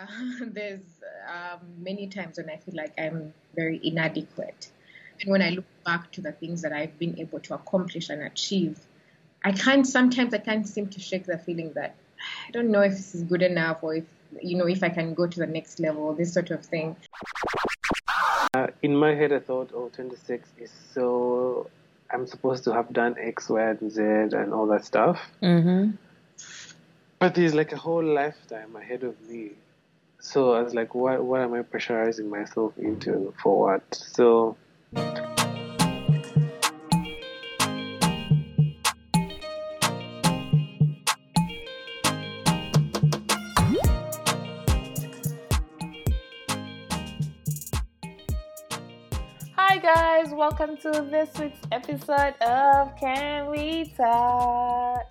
uh, there's um, many times when I feel like I'm very inadequate. And when I look back to the things that I've been able to accomplish and achieve, I can't, sometimes I can't seem to shake the feeling that I don't know if this is good enough or if, you know, if I can go to the next level, this sort of thing. Uh, in my head, I thought, oh, 26 is so. I'm supposed to have done X, Y, and Z and all that stuff. Mm-hmm. But there's like a whole lifetime ahead of me. So I was like, what, what am I pressurizing myself into for what? So. Hi guys, welcome to this week's episode of Can We Talk?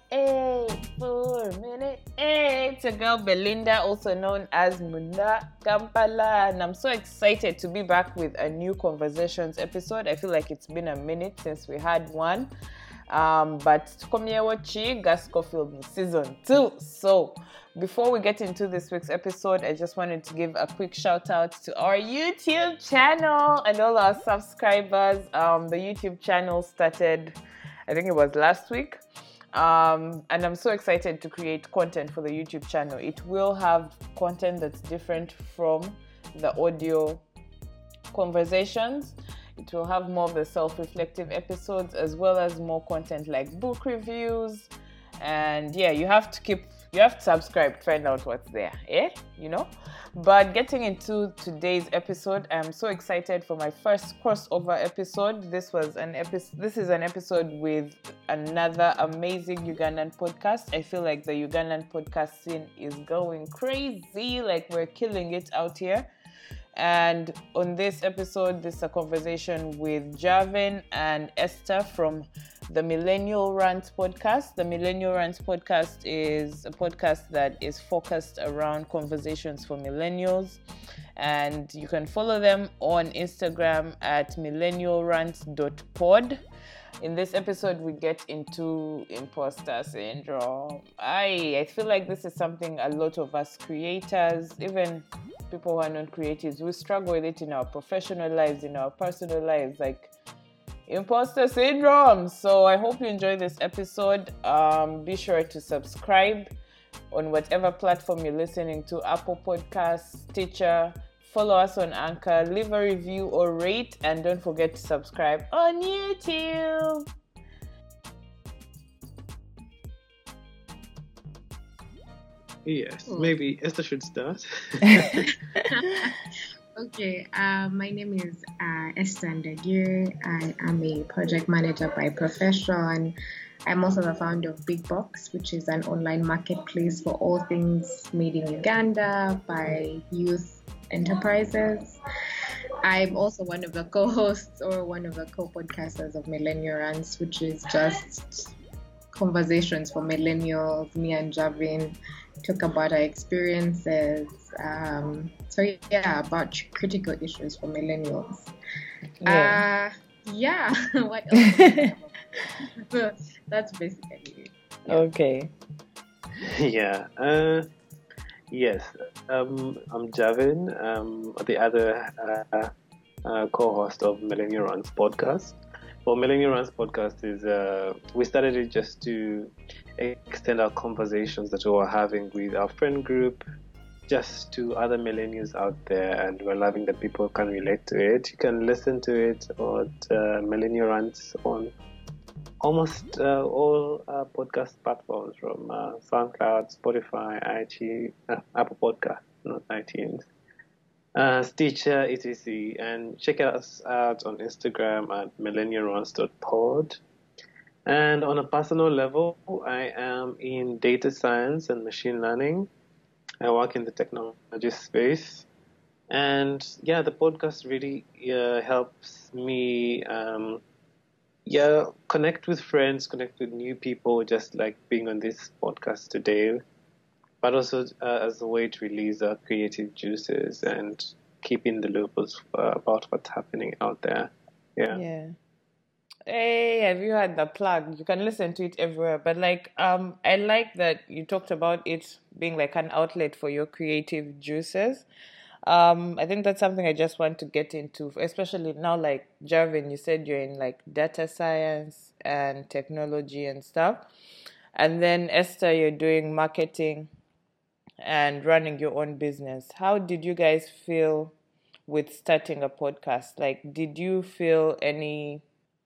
For a minute. Hey, it's your girl Belinda, also known as Munda Kampala, and I'm so excited to be back with a new conversations episode. I feel like it's been a minute since we had one. Um, but tukomyewochi Gasco Film season two. So before we get into this week's episode, I just wanted to give a quick shout out to our YouTube channel and all our subscribers. Um, the YouTube channel started, I think it was last week. Um, and I'm so excited to create content for the YouTube channel. It will have content that's different from the audio conversations. It will have more of the self reflective episodes as well as more content like book reviews. And yeah, you have to keep, you have to subscribe to find out what's there, eh? You know? But getting into today's episode, I'm so excited for my first crossover episode. This was an episode, this is an episode with another amazing Ugandan podcast. I feel like the Ugandan podcast scene is going crazy, like we're killing it out here. And on this episode, this is a conversation with Jarvin and Esther from the Millennial Rants podcast. The Millennial Rants podcast is a podcast that is focused around conversations for millennials. And you can follow them on Instagram at millennialrants.pod. In this episode, we get into imposter syndrome. I, I feel like this is something a lot of us creators, even people who are not creatives, we struggle with it in our professional lives, in our personal lives, like imposter syndrome. So I hope you enjoy this episode. Um, be sure to subscribe on whatever platform you're listening to Apple Podcasts, Stitcher. Follow us on Anchor, leave a review or rate, and don't forget to subscribe on YouTube. Yes, maybe Esther should start. Okay, uh, my name is uh, Esther Ndagir. I am a project manager by profession. I'm also the founder of Big Box, which is an online marketplace for all things made in Uganda by youth enterprises. I'm also one of the co-hosts or one of the co-podcasters of Millennial Rants, which is just conversations for millennials. Me and Jarvin talk about our experiences. Um, so yeah, about critical issues for millennials. Yeah. Uh, yeah. what else? so that's basically it. Okay. yeah. Uh, yes. Um, I'm Jarvin. Um, the other uh, uh, co-host of Millennial Rants podcast. Well, Millennial Rants podcast is uh, we started it just to extend our conversations that we were having with our friend group, just to other millennials out there, and we're loving that people can relate to it. You can listen to it on uh, Millennial Rants on almost uh, all uh, podcast platforms from uh, SoundCloud, Spotify, iTunes, uh, Apple Podcast, not iTunes, uh, Stitcher, etc. And check us out on Instagram at millennialrants.pod. And on a personal level, I am in data science and machine learning. I work in the technology space. And yeah, the podcast really uh, helps me um, yeah, connect with friends, connect with new people, just like being on this podcast today, but also uh, as a way to release our creative juices and keep in the loop of, uh, about what's happening out there. Yeah. Yeah. hey, have you had the plug? You can listen to it everywhere. But like, um, I like that you talked about it being like an outlet for your creative juices. Um, I think that's something I just want to get into, especially now. Like Jarvin, you said you're in like data science and technology and stuff, and then Esther, you're doing marketing and running your own business. How did you guys feel with starting a podcast? Like, did you feel any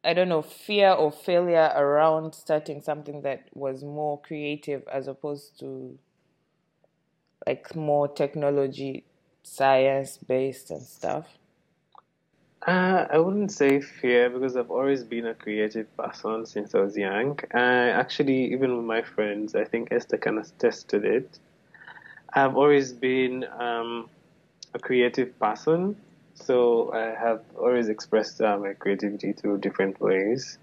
I don't know, fear or failure around starting something that was more creative as opposed to like more technology, science based and stuff? Uh, I wouldn't say fear because I've always been a creative person since I was young. I actually, even with my friends, I think Esther can attest to it. I've always been um, a creative person. So I have always expressed uh, my creativity through different ways.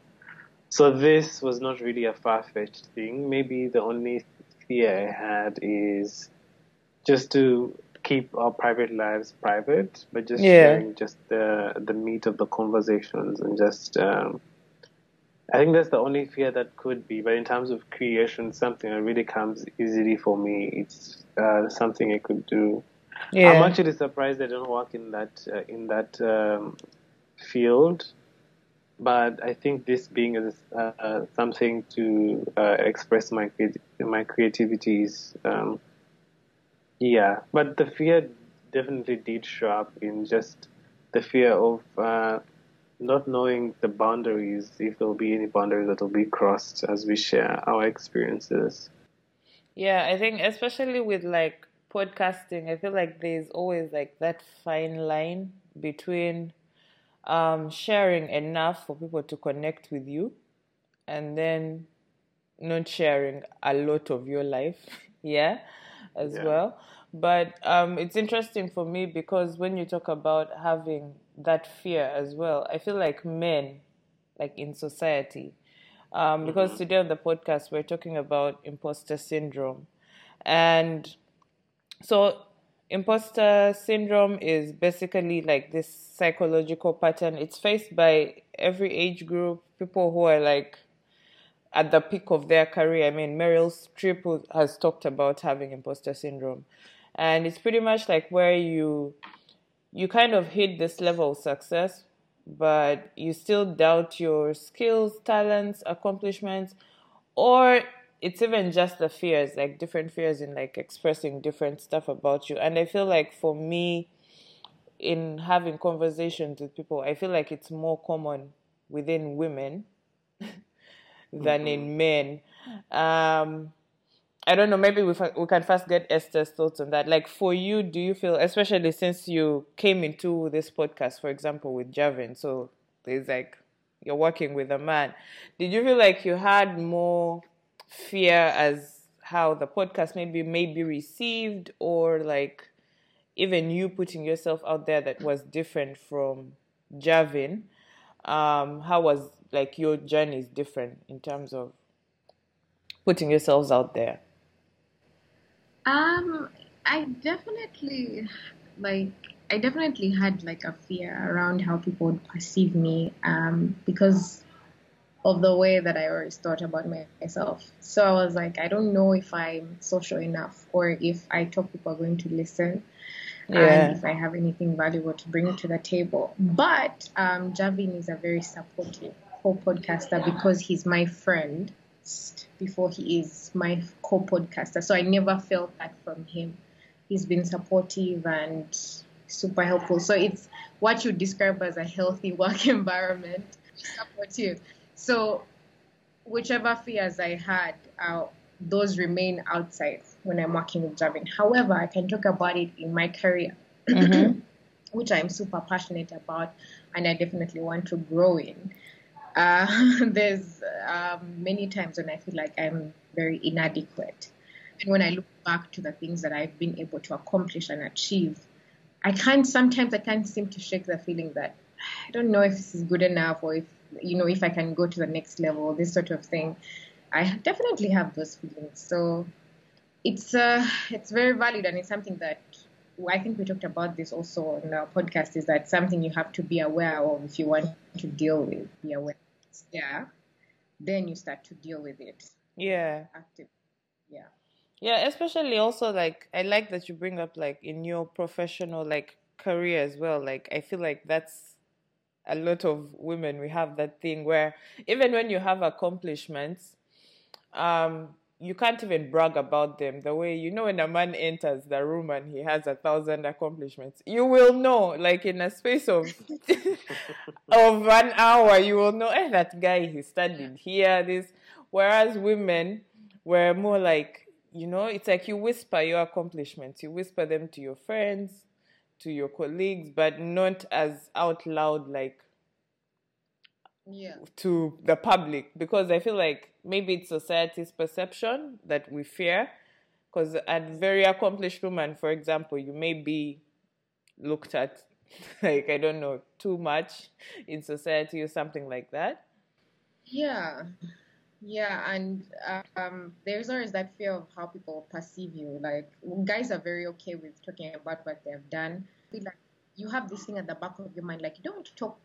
So this was not really a far fetched thing. Maybe the only fear I had is just to keep our private lives private, but just yeah. sharing just the the meat of the conversations and just. Um, I think that's the only fear that could be. But in terms of creation, something that really comes easily for me. It's uh, something I could do yeah. I'm actually surprised I don't work in that uh, in that um, field, but I think this being uh, uh, something to uh, express my my creativity is, um, yeah. But the fear definitely did show up in just the fear of uh, not knowing the boundaries, if there will be any boundaries that will be crossed as we share our experiences. Yeah, I think especially with like podcasting, I feel like there's always like that fine line between um, sharing enough for people to connect with you and then not sharing a lot of your life, yeah, as yeah. well. But um, it's interesting for me because when you talk about having that fear as well, I feel like men, like in society, um, because mm-hmm. today on the podcast we're talking about imposter syndrome, and so, imposter syndrome is basically like this psychological pattern. It's faced by every age group, people who are like at the peak of their career. I mean, Meryl Streep has talked about having imposter syndrome, and it's pretty much like where you you kind of hit this level of success, but you still doubt your skills, talents, accomplishments, or it's even just the fears, like different fears in like expressing different stuff about you. And I feel like for me, in having conversations with people, I feel like it's more common within women than mm-hmm. in men. Um, I don't know. Maybe we we can first get Esther's thoughts on that. Like for you, do you feel, especially since you came into this podcast, for example, with Jarvin, so there's like you're working with a man. Did you feel like you had more fear as how the podcast maybe may be received or like even you putting yourself out there that was different from Jarvin. Um, how was like your journey is different in terms of putting yourselves out there? Um, I definitely like I definitely had like a fear around how people would perceive me um, because of the way that I always thought about myself. So I was like, I don't know if I'm social enough or if I talk, people are going to listen. Yeah. And if I have anything valuable to bring to the table. But um, Jarvin is a very supportive co-podcaster because he's my friend before he is my co-podcaster. So I never felt that from him. He's been supportive and super helpful. So it's what you describe as a healthy work environment. Supportive. So, whichever fears I had, uh, those remain outside when I'm working with Jarvin. However, I can talk about it in my career, mm-hmm. which I'm super passionate about, and I definitely want to grow in. Uh, there's um, many times when I feel like I'm very inadequate. And when I look back to the things that I've been able to accomplish and achieve, I can't, sometimes I can't seem to shake the feeling that I don't know if this is good enough or if you know, if I can go to the next level, this sort of thing. I definitely have those feelings. So it's uh, it's very valid and it's something that I think we talked about this also on our podcast. Is that something you have to be aware of if you want to deal with? Be aware. It's there, then you start to deal with it. Yeah. Active. Yeah. Yeah, especially also like I like that you bring up like in your professional like career as well. Like I feel like that's a lot of women we have that thing where even when you have accomplishments, um, you can't even brag about them the way you know when a man enters the room and he has a thousand accomplishments you will know like in a space of of an hour you will know eh, that guy he studied here this whereas women were more like you know it's like you whisper your accomplishments you whisper them to your friends to your colleagues but not as out loud like Yeah. to the public because I feel like maybe it's society's perception that we fear. Because a very accomplished woman, for example, you may be looked at like I don't know too much in society or something like that. Yeah. Yeah, and um, there's always that fear of how people perceive you. Like guys are very okay with talking about what they've done. Feel Like you have this thing at the back of your mind, like you don't talk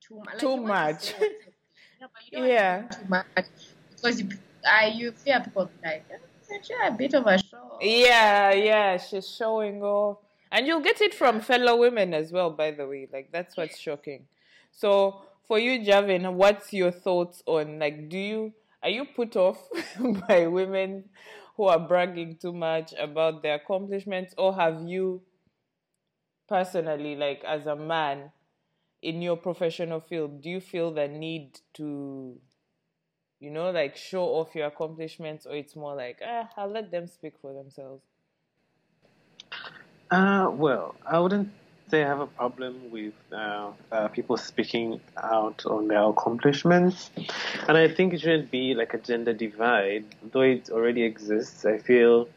too much. Too you much. say what you- yeah, but you don't Yeah. want to talk too much because you, uh, you fear people like "Eh, such a bit of a show. Yeah, yeah, she's showing off. And you'll get it from fellow women as well, by the way. Like, that's what's shocking. So, for you, Jarvin, what's your thoughts on, like, do you, are you put off by women who are bragging too much about their accomplishments, or have you personally, like, as a man in your professional field, do you feel the need to you know, like show off your accomplishments, or it's more like, ah, I'll let them speak for themselves. Uh, well, I wouldn't say I have a problem with uh, uh, people speaking out on their accomplishments. And I think it shouldn't be like a gender divide, though it already exists. I feel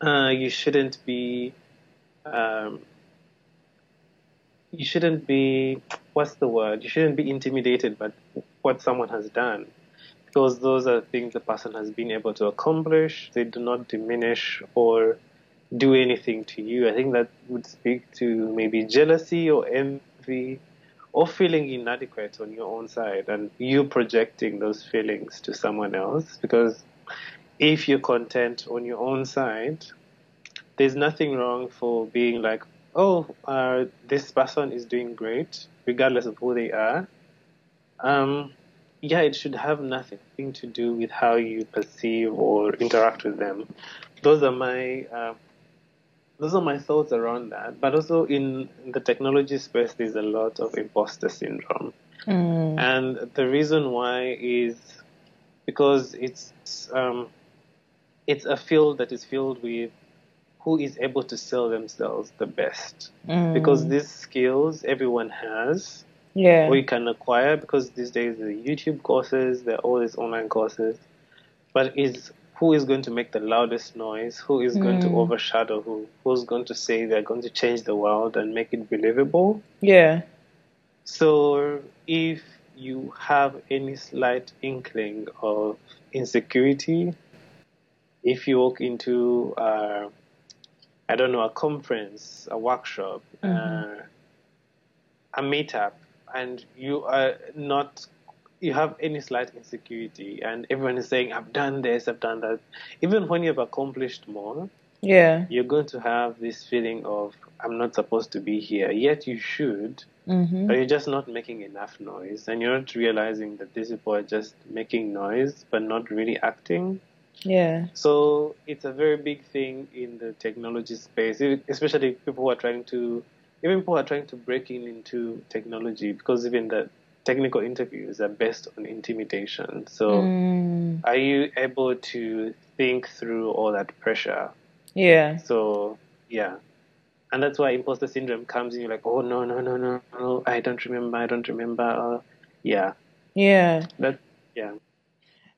uh, you shouldn't be. Um, you shouldn't be. What's the word? You shouldn't be intimidated by what someone has done. Because those are things the person has been able to accomplish. They do not diminish or do anything to you. I think that would speak to maybe jealousy or envy or feeling inadequate on your own side and you projecting those feelings to someone else. Because if you're content on your own side, there's nothing wrong for being like, oh, uh, this person is doing great, regardless of who they are. Um, yeah, it should have nothing to do with how you perceive or interact with them. Those are my uh, those are my thoughts around that. But also in the technology space, there's a lot of imposter syndrome, and the reason why is because it's um, it's a field that is filled with who is able to sell themselves the best. Because these skills everyone has, Yeah. or you can acquire because these days the YouTube courses, there are all these online courses. But is who is going to make the loudest noise? Who is going to overshadow who? Who's going to say they're going to change the world and make it believable? Yeah. So if you have any slight inkling of insecurity, if you walk into, uh, I don't know, a conference, a workshop, uh, a meetup, and you are not, you have any slight insecurity, and everyone is saying, I've done this, I've done that. Even when you've accomplished more, Yeah. you're going to have this feeling of, I'm not supposed to be here, yet you should. Mm-hmm. But you're just not making enough noise, and you're not realizing that these people are just making noise but not really acting. Yeah. So it's a very big thing in the technology space, especially people who are trying to, even people who are trying to break in into technology, because even the technical interviews are based on intimidation. So Mm. are you able to think through all that pressure? Yeah. So yeah, and that's why imposter syndrome comes in. You're like, oh no, no, no, no, no, I don't remember, I don't remember. Uh, yeah, Yeah. that yeah,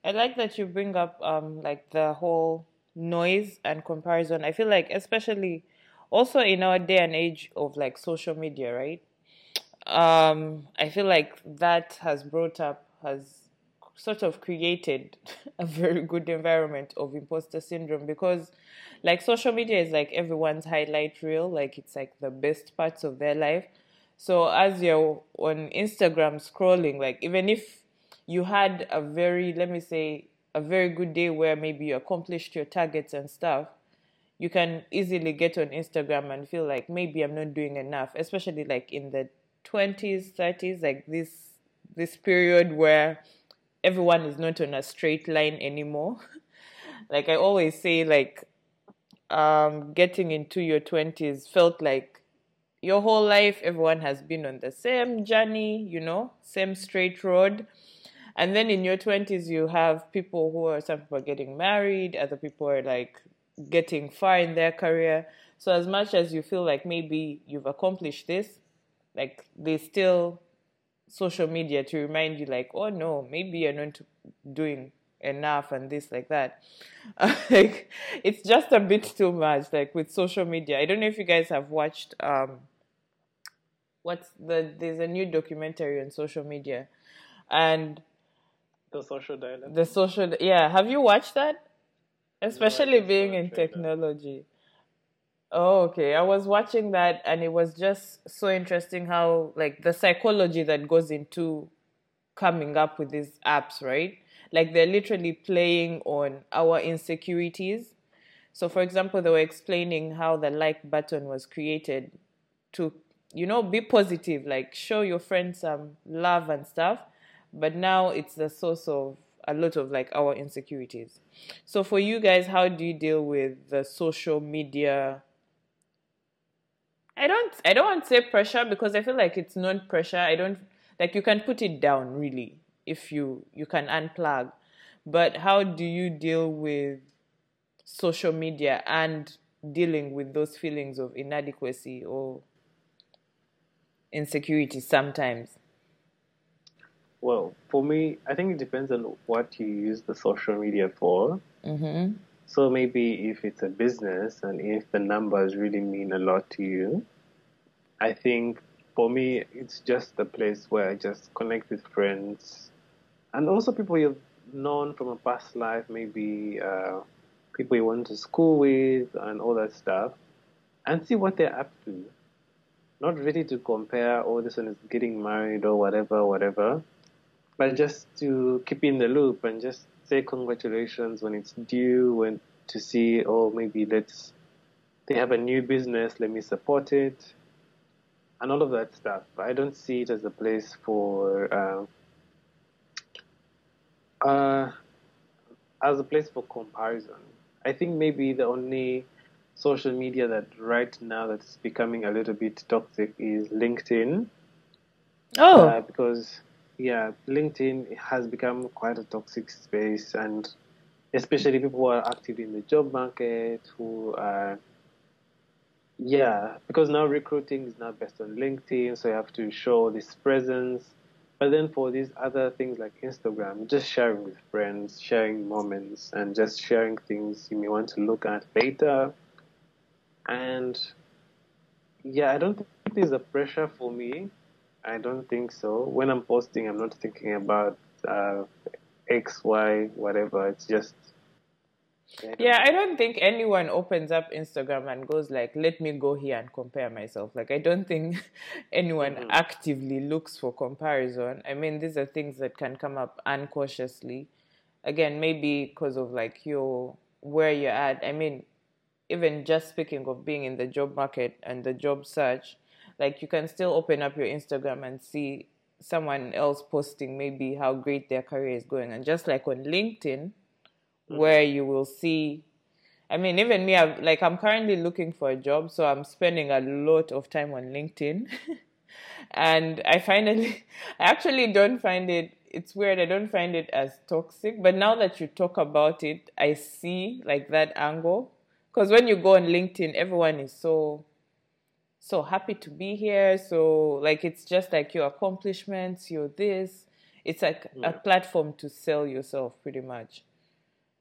I like that you bring up um like the whole noise and comparison. I feel like especially also in our day and age of like social media, right? Um I feel like that has brought up has sort of created a very good environment of imposter syndrome because like social media is like everyone's highlight reel, like it's like the best parts of their life. So as you're on Instagram scrolling, like even if you had a very, let me say, a very good day where maybe you accomplished your targets and stuff, you can easily get on Instagram and feel like maybe I'm not doing enough, especially like in the 20s, 30s, like this this period where everyone is not on a straight line anymore. like I always say like um, getting into your 20s felt like your whole life everyone has been on the same journey, you know, same straight road. And then in your 20s, you have people who are, some people are getting married, other people are like getting far in their career. So, as much as you feel like maybe you've accomplished this, like there's still social media to remind you, like, oh no, maybe you're not doing enough and this like that. Like it's just a bit too much like with social media. I don't know if you guys have watched um what's the there's a new documentary on social media. And the social dilemma. The social yeah have you watched that? Especially no, being in technology. Oh okay i was watching that and it was just so interesting how like the psychology that goes into coming up with these apps right? Like they're literally playing on our insecurities. So, for example, they were explaining how the like button was created to, you know, be positive, like show your friends some love and stuff. But now it's the source of a lot of like our insecurities. So, for you guys, how do you deal with the social media? I don't I don't want to say pressure because I feel like it's not pressure. I don't like you can put it down really if you you can unplug but how do you deal with social media and dealing with those feelings of inadequacy or insecurity sometimes well for me i think it depends on what you use the social media for mm-hmm. so maybe if it's a business and if the numbers really mean a lot to you i think for me it's just a place where i just connect with friends and also people you've known from a past life, maybe uh, people you went to school with, and all that stuff, and see what they're up to. Not ready to compare, oh, this one is getting married or whatever, whatever, but just to keep in the loop and just say congratulations when it's due, when to see, oh, maybe let's, they have a new business, let me support it, and all of that stuff. I don't see it as a place for. Uh, uh, as a place for comparison, I think maybe the only social media that right now that's becoming a little bit toxic is LinkedIn. Oh, uh, because yeah, LinkedIn has become quite a toxic space, and especially people who are active in the job market who are yeah, because now recruiting is now based on LinkedIn, so you have to show this presence but then for these other things like Instagram, just sharing with friends, sharing moments, and just sharing things you may want to look at later. And yeah, I don't think there's a pressure for me. I don't think so. When I'm posting, I'm not thinking about uh, X, Y, whatever. It's just yeah, I don't think anyone opens up Instagram and goes like, "Let me go here and compare myself." Like, I don't think anyone mm-hmm. actively looks for comparison. I mean, these are things that can come up uncautiously. Again, maybe because of like your where you're at. I mean, even just speaking of being in the job market and the job search, like you can still open up your Instagram and see someone else posting maybe how great their career is going, and just like on LinkedIn mm-hmm. where you will see I mean, even me, I've, like I'm currently looking for a job, so I'm spending a lot of time on LinkedIn. and I finally, I actually don't find it, it's weird, I don't find it as toxic. But now that you talk about it, I see like that angle. Because when you go on LinkedIn, everyone is so, so happy to be here. So, like, it's just like your accomplishments, your this. It's like yeah. a platform to sell yourself pretty much.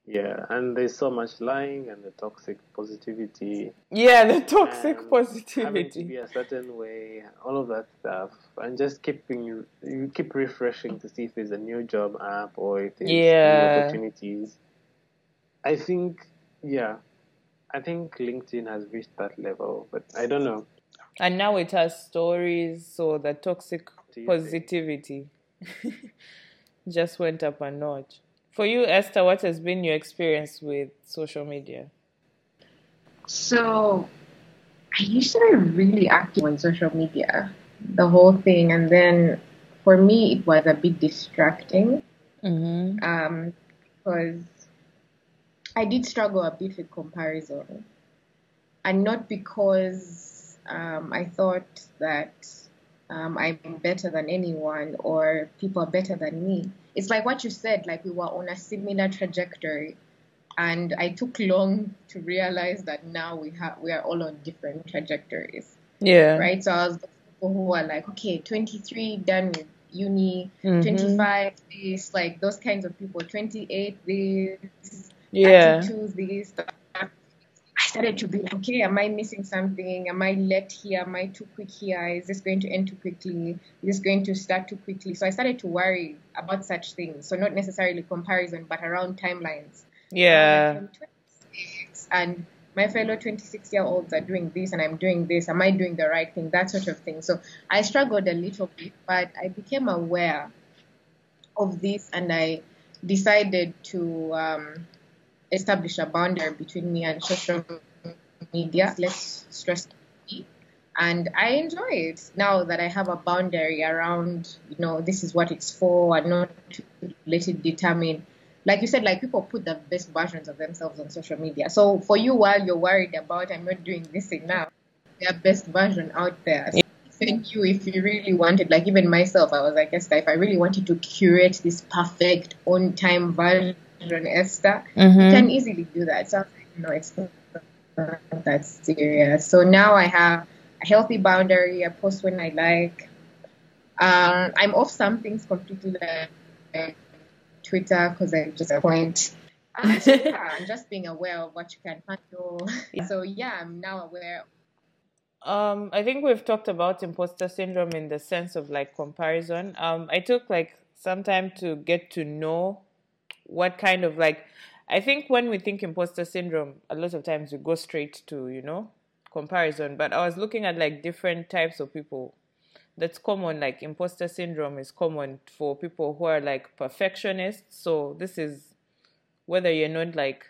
Yeah, and there's so much lying and the toxic positivity. Yeah, the toxic positivity. Having to be a certain way, all of that stuff, and just keeping you keep refreshing to see if there's a new job app or if there's yeah. new opportunities. I think, yeah, I think LinkedIn has reached that level, but I don't know. And now it has stories, so the toxic positivity. just went up a notch. For you, Esther, what has been your experience with social media? So, I used to be really active on social media, the whole thing, and then for me, it was a bit distracting. Mm-hmm. Um, because I did struggle a bit with comparison, and not because um, I thought that um, I'm better than anyone or people are better than me. It's like what you said, like we were on a similar trajectory, and I took long to realize that now we have we are all on different trajectories. Yeah. Right. So I was people who are like, okay, 23 done with uni, Mhm. 25 this, like those kinds of people, 28 this, Yeah. 32 this. Started to be like, okay, am I missing something? Am I late here? Am I too quick here? Is this going to end too quickly? Is this going to start too quickly? So I started to worry about such things. So not necessarily comparison, but around timelines. Yeah. And my fellow 26 year olds are doing this and I'm doing this. Am I doing the right thing? That sort of thing. So I struggled a little bit, but I became aware of this and I decided to um, establish a boundary between me and social media. Let's stress. And I enjoy it now that I have a boundary around, you know, this is what it's for and not let it determine like you said, like people put the best versions of themselves on social media. So for you, while you're worried about I'm not doing this enough, their best version out there. So even you, if you really wanted, like even myself, I was like Esther, if I really wanted to curate this perfect on-time version, Esther, you Mm-hmm. can easily do that. So I was like, no, it's not that serious. So now I have a healthy boundary. I post when I like. Um, I'm off some things completely like Twitter because I just point. I'm just being aware of what you can handle. Yeah. So yeah, I'm now aware. Um, I think we've talked about imposter syndrome in the sense of like comparison. Um, I took like some time to get to know what kind of like I think when we think imposter syndrome, a lot of times we go straight to, you know, comparison. But I was looking at like different types of people. That's common, like imposter syndrome is common for people who are like perfectionists. So this is whether you're not like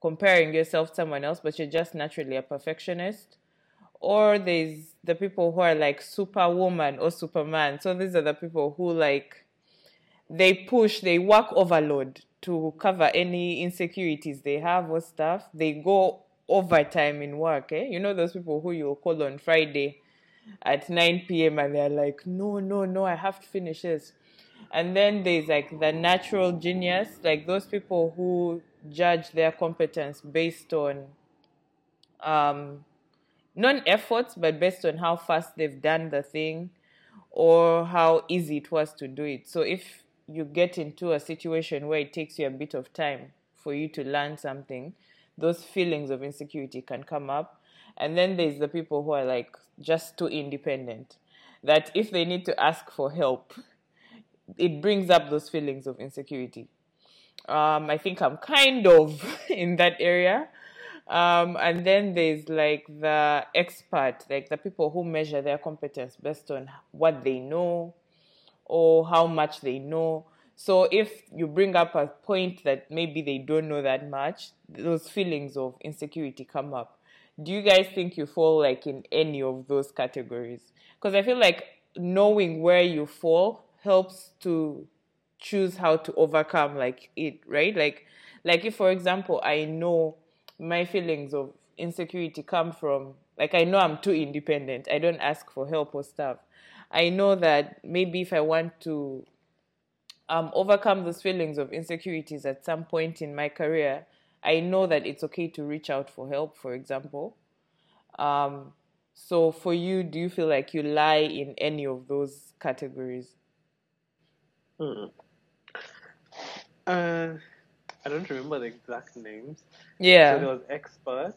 comparing yourself to someone else, but you're just naturally a perfectionist or there's the people who are like superwoman or superman so these are the people who like they push they work overload to cover any insecurities they have or stuff they go overtime in work eh? you know those people who you'll call on friday at 9 p.m and they're like no no no i have to finish this and then there's like the natural genius like those people who judge their competence based on um non efforts, but based on how fast they've done the thing or how easy it was to do it. So if you get into a situation where it takes you a bit of time for you to learn something, those feelings of insecurity can come up. And then there's the people who are like just too independent that if they need to ask for help, it brings up those feelings of insecurity. Um, I think I'm kind of in that area. Um, and then there's like the expert, like the people who measure their competence based on what they know or how much they know. So if you bring up a point that maybe they don't know that much, those feelings of insecurity come up. Do you guys think you fall like in any of those categories? Because I feel like knowing where you fall helps to choose how to overcome like it, right? Like like if for example I know my feelings of insecurity come from like I know I'm too independent. I don't ask for help or stuff. I know that maybe if I want to um, overcome those feelings of insecurities at some point in my career, I know that it's okay to reach out for help, for example. Um, so for you, do you feel like you lie in any of those categories? Hmm. Uh, I don't remember the exact names. Yeah. So there was expert,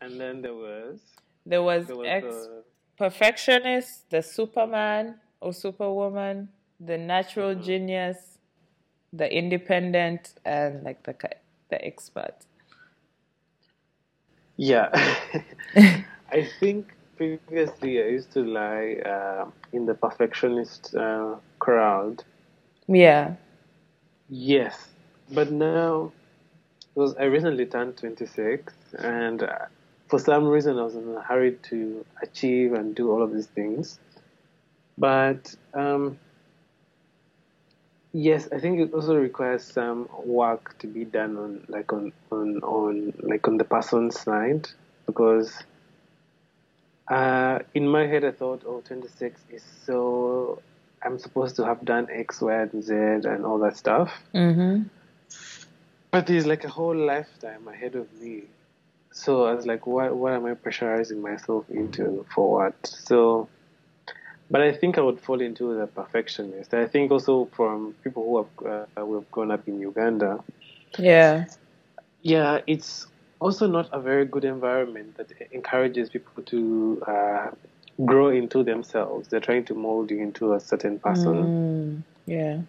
and then there was There was, there was ex the perfectionist, the superman or superwoman, the natural genius, the independent, and like the the expert. yeah. I think previously I used to lie uh, in the perfectionist uh, crowd. Yeah. Yes, but now, because I recently turned 26, and uh, for some reason I was in a hurry to achieve and do all of these things. But um, yes, I think it also requires some work to be done on, like on on on like on the person's side, because uh, in my head I thought, oh, 26 is so I'm supposed to have done X, Y, and Z and all that stuff. Mm-hmm. But there's like a whole lifetime ahead of me. So I was like, what, what am I pressurizing myself into for what? So, but I think I would fall into the perfectionist. I think also from people who have, uh, who have grown up in Uganda. Yeah. Yeah, it's also not a very good environment that encourages people to uh, grow into themselves. They're trying to mold you into a certain person. Mm, yeah.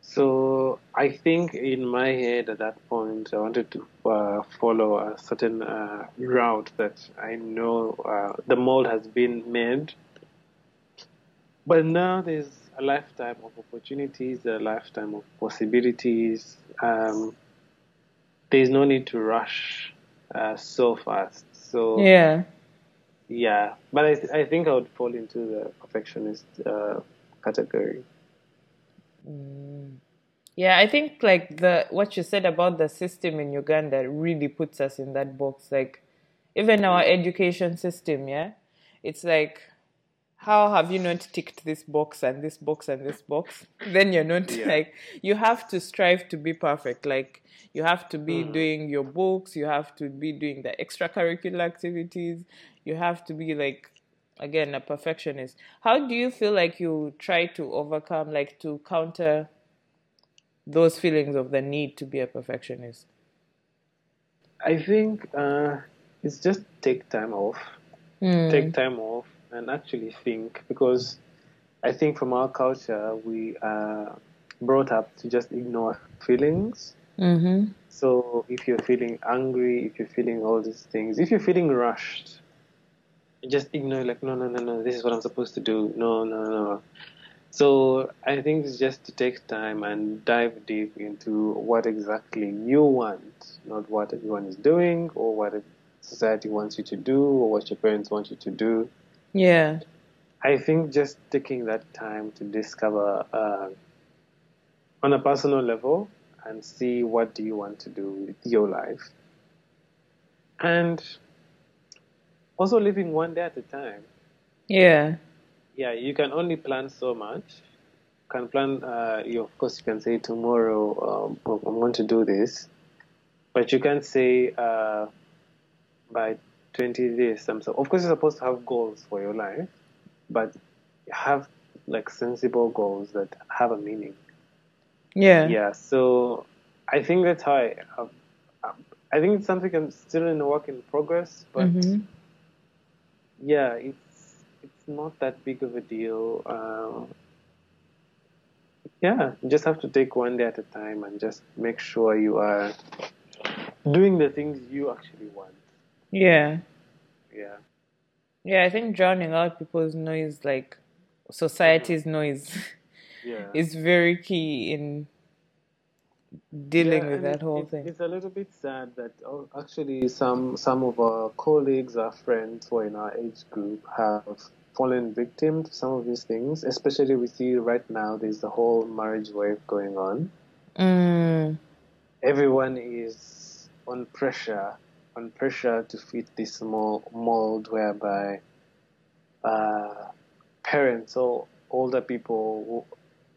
So I think in my head at that point, I wanted to uh, follow a certain uh, route that I know uh, the mold has been made. But now there's a lifetime of opportunities, a lifetime of possibilities. Um, there's no need to rush uh, so fast. So Yeah. yeah, but I, th- I think I would fall into the perfectionist uh, category. Yeah, I think like the what you said about the system in Uganda really puts us in that box. Like even our education system, yeah, it's like how have you not ticked this box and this box and this box? Then you're not Yeah. like you have to strive to be perfect. Like you have to be hmm. doing your books, you have to be doing the extracurricular activities, you have to be like again a perfectionist. How do you feel like you try to overcome like to counter those feelings of the need to be a perfectionist. I think uh, it's just take time off. Take time off and actually think because I think from our culture we are brought up to just ignore feelings. Mm-hmm. So if you're feeling angry, if you're feeling all these things, if you're feeling rushed, just ignore like no no no no this is what I'm supposed to do. No no no. So I think it's just to take time and dive deep into what exactly you want, not what everyone is doing or what society wants you to do or what your parents want you to do. Yeah. I think just taking that time to discover uh, on a personal level and see what do you want to do with your life. And also living one day at a time. Yeah. Yeah, you can only plan so much. You can plan, uh, you, of course, you can say tomorrow um, I'm going to do this, but you can't say uh, by 20 days. I'm so, of course, you're supposed to have goals for your life, but you have like sensible goals that have a meaning. Yeah. Yeah, so I think that's how I. Um, I think it's something I'm still in a work in progress, but Mm-hmm. yeah, it's not that big of a deal. Uh, yeah, you just have to take one day at a time and just make sure you are doing the things you actually want. Yeah. Yeah. Yeah, I think drowning out people's noise, like society's noise, Yeah. is very key in dealing Yeah, with that it- whole it- thing. It's a little bit sad that oh, actually some some of our colleagues, our friends who are in our age group have fallen victim to some of these things. Especially we see right now there's the whole marriage wave going on. Mm. Everyone is on pressure, on pressure to fit this small mold whereby uh, parents or older people will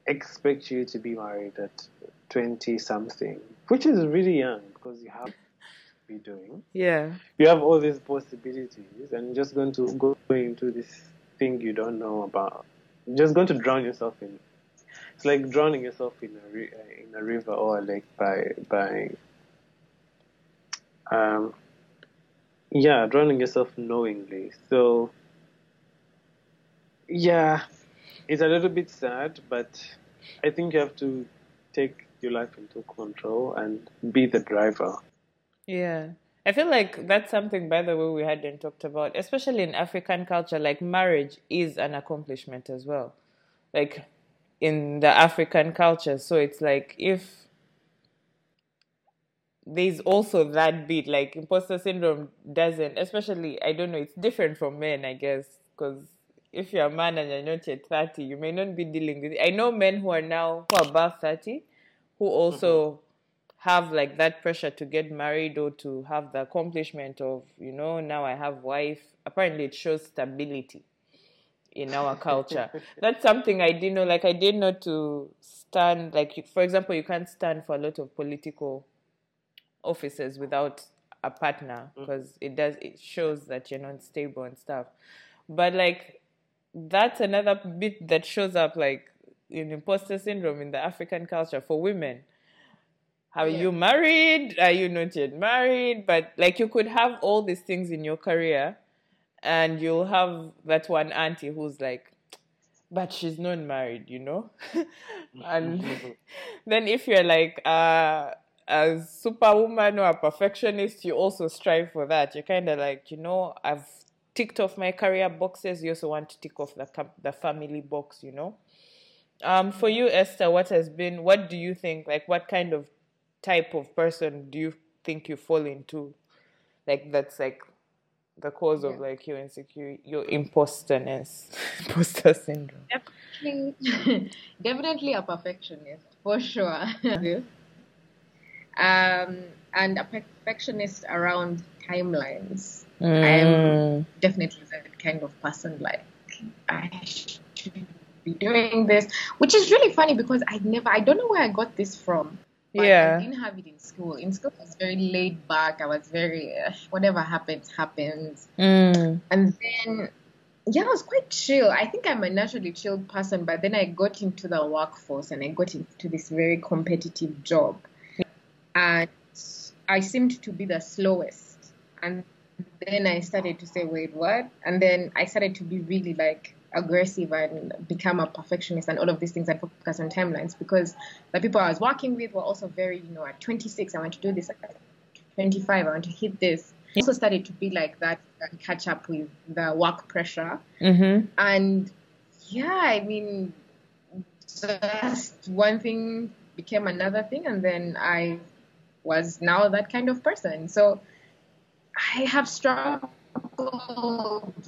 expect you to be married at 20 something, which is really young because you have be doing. Yeah. You have all these possibilities, and you're just going to go into this thing you don't know about. You're just going to drown yourself in. It's like drowning yourself in a uh, in a river or a lake by by. Um, yeah, drowning yourself knowingly. So. Yeah, it's a little bit sad, but I think you have to take your life into control and be the driver. Yeah. I feel like that's something, by the way, we hadn't talked about, especially in African culture. Like, marriage is an accomplishment as well. Like, in the African culture. So it's like if there's also that bit like imposter syndrome doesn't especially i don't know it's different from men i guess because if you're a man and you're not yet 30 you may not be dealing with it i know men who are now who are above 30 who also mm-hmm. Have like that pressure to get married or to have the accomplishment of you know now i have wife apparently it shows stability in our culture. That's something i didn't know like i didn't know to stand like for example you can't stand for a lot of political offices without a partner because mm. it does it shows that you're not stable and stuff. But like that's another bit that shows up like in imposter syndrome in the african culture for women are yeah. you married are you not yet married but like you could have all these things in your career and you'll have that one auntie who's like but she's not married you know and then if you're like uh as superwoman or a perfectionist, you also strive for that. You're kind of like, you know, I've ticked off my career boxes. You also want to tick off the the family box, you know. Um, for you, Esther, what has been? What do you think? Like, what kind of type of person do you think you fall into? Like, that's like the cause yeah. of like your insecurity, your imposterness, imposter syndrome. Definitely, definitely a perfectionist for sure. um, and a perfectionist around timelines. Mm. I am definitely that kind of person. Like I should be doing this, which is really funny because I never, I don't know where I got this from. Yeah, I didn't have it in school. In school, I was very laid back. I was very uh, whatever happens, happens. Mm. And then yeah, I was quite chill. I think I'm a naturally chill person, but then I got into the workforce and I got into this very competitive job and I seemed to be the slowest. And then I started to say, wait, what? And then I started to be really like aggressive and become a perfectionist and all of these things and focus on timelines because the people I was working with were also very, you know, at 26, I want to do this. At 25, I want to hit this. I also started to be like that and catch up with the work pressure. Mm-hmm. And yeah, I mean, just one thing became another thing, and then I was now that kind of person. So I have struggled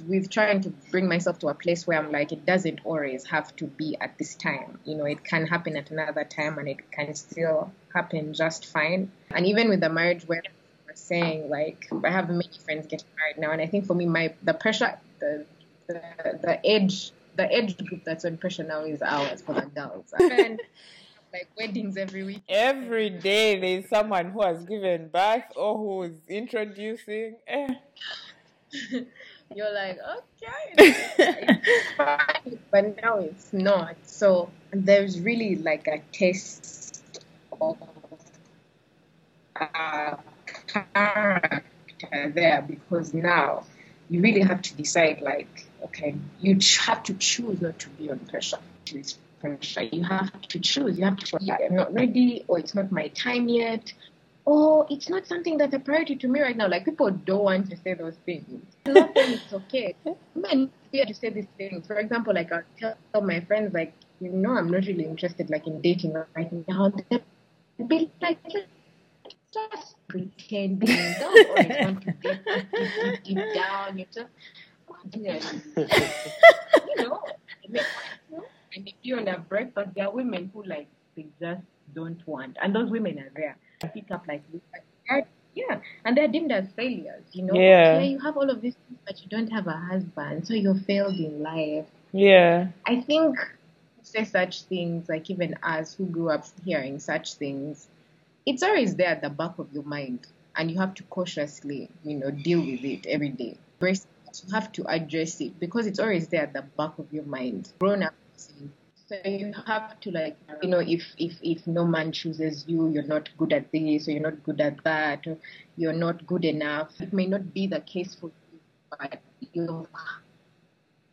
with trying to bring myself to a place where I'm like, it doesn't always have to be at this time. You know, it can happen at another time and it can still happen just fine. And even with the marriage where we're saying like I have many friends getting married now and I think for me my the pressure the the, the the age group that's on pressure now is ours for the girls. And like weddings every week. Every day there's someone who has given birth or who is introducing. Eh. You're like, okay, but now it's not. So there's really like a test of uh, character there because now you really have to decide like, okay, you have to choose not to be on pressure pressure. You have to choose. You have to. I'm not ready, or it's not my time yet, or it's not something that's a priority to me right now. Like people don't want to say those things. Not it's okay. Men fear to say these things. For example, like I'll tell my friends, like, you know, I'm not really interested, like in dating right now. They'll be like, just pretend pretending. Don't always want to deep, deep, deep down. You just, you know, and if you're on a break, but there are women who like they just don't want, and those women are there. Pick up like this. yeah, and they're deemed as failures. You know, yeah. yeah, you have all of these things, but you don't have a husband, so you're failed in life. Yeah, I think say such things like even us who grew up hearing such things, it's always there at the back of your mind, and you have to cautiously, you know, deal with it every day. You have to address it because it's always there at the back of your mind. Grown up so you have to like, you know, if if if no man chooses you, you're not good at this, or you're not good at that, or you're not good enough. It may not be the case for you, but you've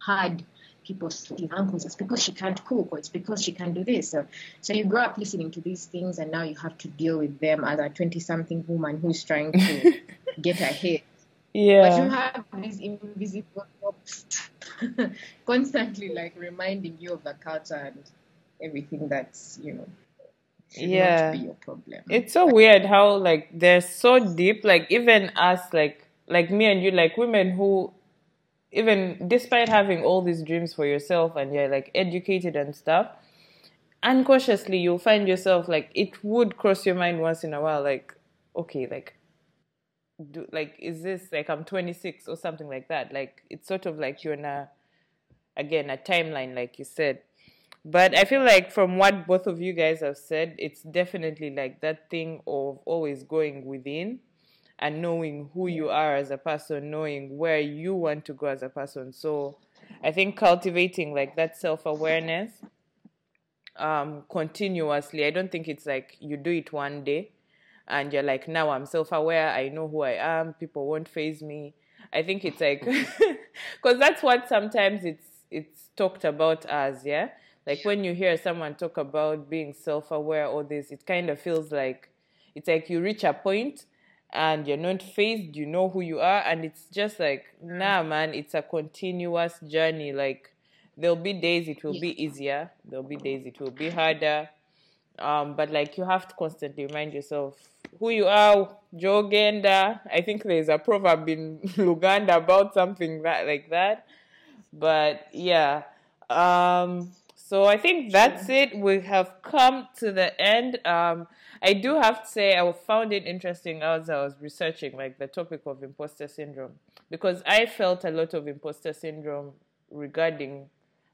had people say, uncles, it's because she can't cook, or it's because she can't do this. So, so you grow up listening to these things, and now you have to deal with them as a twenty-something woman who's trying to get ahead. Yeah. But you have these invisible constantly like reminding you of the culture and everything that's, you know. Yeah. be your problem. It's so weird how like they're so deep. Like even us, like like me and you, like women who, even despite having all these dreams for yourself and you're like educated and stuff, unconsciously you'll find yourself like it would cross your mind once in a while, like okay, like do like is this like I'm 26 or something like that? Like it's sort of like you're in a again a timeline, like you said. But I feel like from what both of you guys have said, it's definitely like that thing of always going within and knowing who you are as a person, knowing where you want to go as a person. So I think cultivating like that self awareness um, continuously. I don't think it's like you do it one day and you're like, now I'm self aware, I know who I am, people won't phase me. I think it's like, because that's what sometimes it's it's talked about as, yeah. Like when you hear someone talk about being self aware or this, it kind of feels like it's like you reach a point and you're not phased, you know who you are, and it's just like, mm-hmm. nah, man, it's a continuous journey. Like there'll be days it will be easier, there'll be days it will be harder. Um, but like you have to constantly remind yourself who you are, Jogenda. I think there's a proverb in Luganda about something that like that. But yeah. Um so I think that's it. We have come to the end. Um, I do have to say I found it interesting as I was researching like the topic of imposter syndrome because I felt a lot of imposter syndrome regarding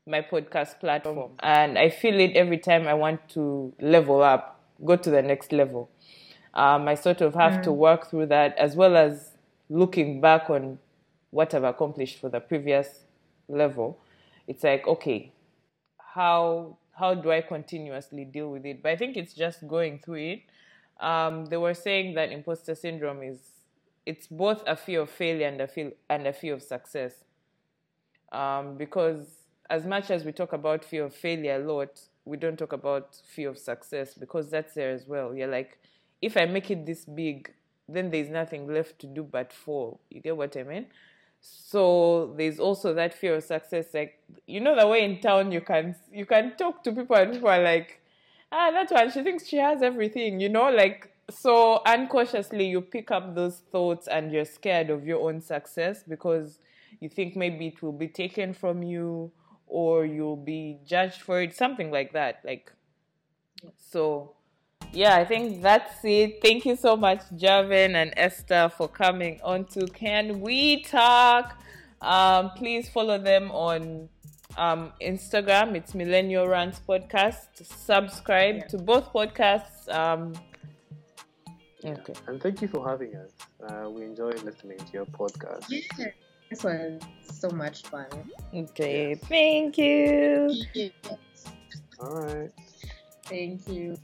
my podcast platform, and I feel it every time I want to level up, go to the next level. Um, I sort of have to work through that as well as looking back on what I've accomplished for the previous level. It's like okay, how how do I continuously deal with it? But I think it's just going through it. Um, they were saying that imposter syndrome is it's both a fear of failure and a fear and a fear of success. Um, because as much as we talk about fear of failure a lot, we don't talk about fear of success because that's there as well. You're like, if I make it this big, then there's nothing left to do but fall. You get what I mean? So there's also that fear of success. Like you know the way in town you can you can talk to people and people are like, ah, that one she thinks she has everything. You know, like so unconsciously you pick up those thoughts and you're scared of your own success because you think maybe it will be taken from you or you'll be judged for it, something like that. Like so yeah, I think that's it. Thank you so much, Jarvin and Esther, for coming on to Can We Talk. Um, please follow them on um, Instagram. It's Millennial Rants Podcast. Subscribe Yeah. to both podcasts. Um, okay. And thank you for having us. Uh, we enjoy listening to your podcast. Yeah, this was so much fun. Okay. Thank you. All right. Thank you.